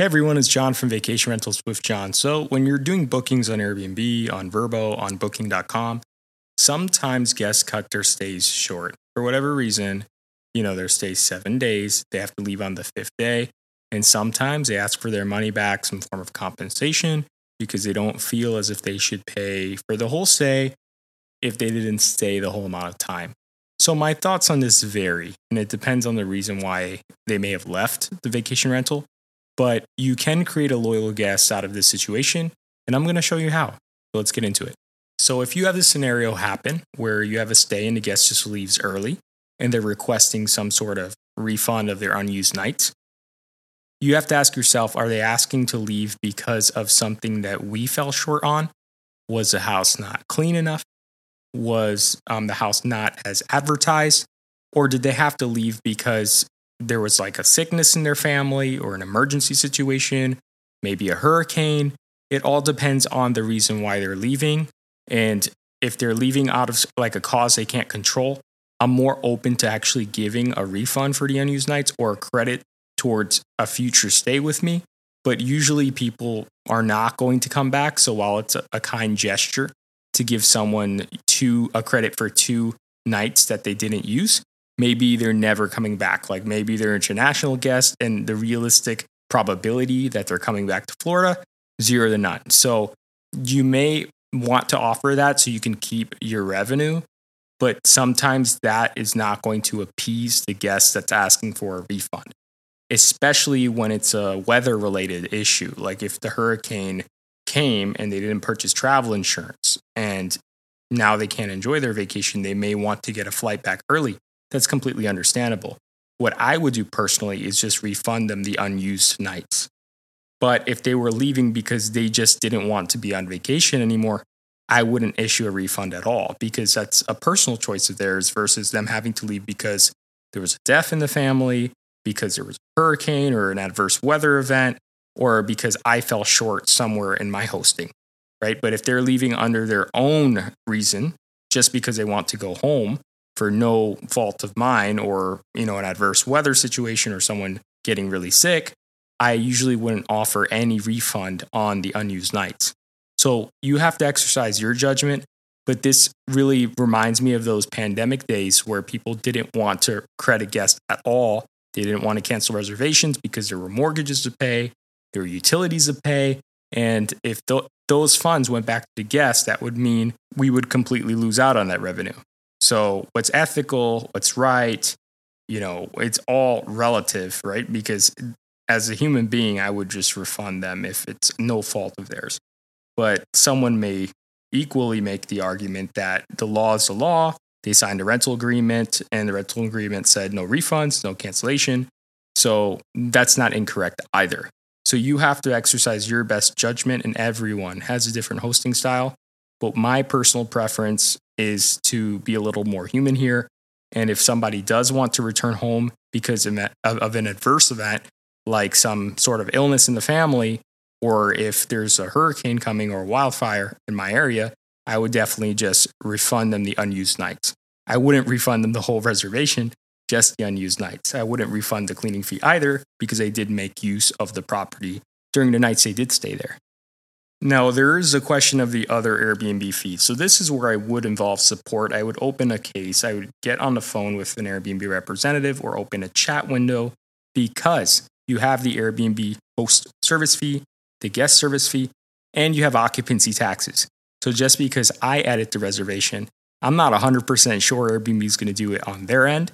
Hey everyone, it's John from Vacation Rentals with John. So, when you're doing bookings on Airbnb, on Vrbo, on Booking.com, sometimes guests cut their stays short. For whatever reason, you know, their stay seven days, they have to leave on the fifth day. And sometimes they ask for their money back, some form of compensation, because they don't feel as if they should pay for the whole stay if they didn't stay the whole amount of time. So, my thoughts on this vary, and it depends on the reason why they may have left the vacation rental but you can create a loyal guest out of this situation, and I'm going to show you how. Let's get into it. So, if you have this scenario happen where you have a stay and the guest just leaves early and they're requesting some sort of refund of their unused nights, you have to ask yourself are they asking to leave because of something that we fell short on? Was the house not clean enough? Was um, the house not as advertised? Or did they have to leave because there was like a sickness in their family or an emergency situation, maybe a hurricane. It all depends on the reason why they're leaving. And if they're leaving out of like a cause they can't control, I'm more open to actually giving a refund for the unused nights or a credit towards a future stay with me. But usually people are not going to come back. So while it's a, kind gesture to give someone two a credit for two nights that they didn't use, maybe they're never coming back. Like maybe they're international guests, and the realistic probability that they're coming back to Florida, zero to none. So you may want to offer that so you can keep your revenue, but sometimes that is not going to appease the guest that's asking for a refund, especially when it's a weather related issue. Like if the hurricane came and they didn't purchase travel insurance and now they can't enjoy their vacation, they may want to get a flight back early that's completely understandable. What I would do personally is just refund them the unused nights. But if they were leaving because they just didn't want to be on vacation anymore, I wouldn't issue a refund at all because that's a personal choice of theirs versus them having to leave because there was a death in the family, because there was a hurricane or an adverse weather event, or because I fell short somewhere in my hosting, right? But if they're leaving under their own reason, just because they want to go home, for no fault of mine or you know an adverse weather situation or someone getting really sick i usually wouldn't offer any refund on the unused nights. So you have to exercise your judgment but this really reminds me of those pandemic days where people didn't want to credit guests at all. They didn't want to cancel reservations because there were mortgages to pay there were utilities to pay and if th- those funds went back to guests that would mean we would completely lose out on that revenue so, what's ethical, what's right, you know, it's all relative, right? Because as a human being, I would just refund them if it's no fault of theirs. But someone may equally make the argument that the law is the law. They signed a rental agreement, and the rental agreement said no refunds, no cancellation. So that's not incorrect either. So you have to exercise your best judgment, and everyone has a different hosting style. But my personal preference is to be a little more human here. And if somebody does want to return home because of an adverse event, like some sort of illness in the family, or if there's a hurricane coming or a wildfire in my area, I would definitely just refund them the unused nights. I wouldn't refund them the whole reservation, just the unused nights. I wouldn't refund the cleaning fee either because they did make use of the property during the nights they did stay there. Now, there is a question of the other Airbnb fee. So, this is where I would involve support. I would open a case, I would get on the phone with an Airbnb representative or open a chat window because you have the Airbnb host service fee, the guest service fee, and you have occupancy taxes. So, just because I edit the reservation, I'm not 100% sure Airbnb is going to do it on their end.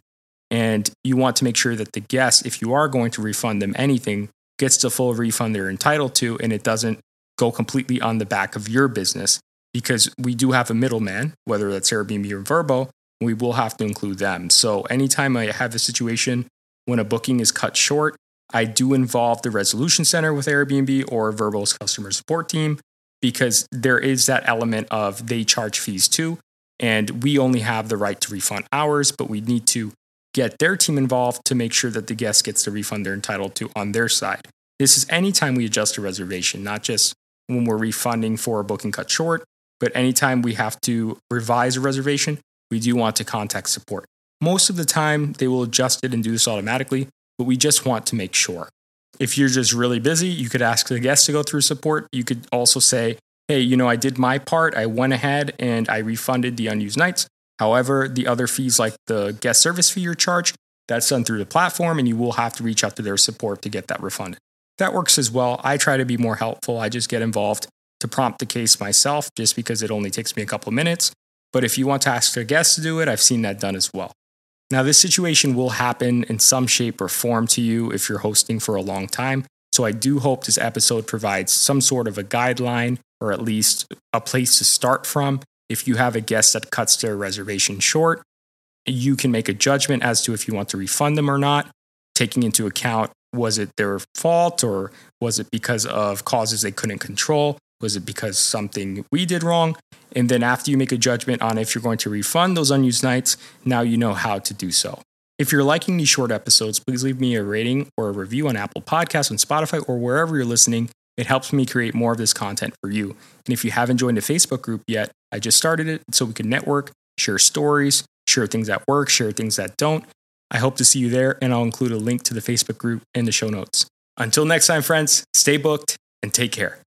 And you want to make sure that the guest, if you are going to refund them anything, gets the full refund they're entitled to and it doesn't go completely on the back of your business because we do have a middleman, whether that's Airbnb or Vrbo, we will have to include them. So anytime I have a situation when a booking is cut short, I do involve the resolution center with Airbnb or Vrbo's customer support team because there is that element of they charge fees too. And we only have the right to refund ours, but we need to get their team involved to make sure that the guest gets the refund they're entitled to on their side. This is anytime we adjust a reservation, not just when we're refunding for a booking cut short. But anytime we have to revise a reservation, we do want to contact support. Most of the time, they will adjust it and do this automatically, but we just want to make sure. If you're just really busy, you could ask the guest to go through support. You could also say, hey, you know, I did my part. I went ahead and I refunded the unused nights. However, the other fees like the guest service fee you're charged, that's done through the platform and you will have to reach out to their support to get that refunded. That works as well. I try to be more helpful. I just get involved to prompt the case myself just because it only takes me a couple of minutes. But if you want to ask a guest to do it, I've seen that done as well. Now, this situation will happen in some shape or form to you if you're hosting for a long time. So I do hope this episode provides some sort of a guideline or at least a place to start from. If you have a guest that cuts their reservation short, you can make a judgment as to if you want to refund them or not, taking into account was it their fault or was it because of causes they couldn't control? Was it because something we did wrong? And then after you make a judgment on if you're going to refund those unused nights, now you know how to do so. If you're liking these short episodes, please leave me a rating or a review on Apple Podcasts, on Spotify, or wherever you're listening. It helps me create more of this content for you. And if you haven't joined the Facebook group yet, I just started it so we can network, share stories, share things that work, share things that don't. I hope to see you there, and I'll include a link to the Facebook group in the show notes. Until next time, friends, stay booked and take care.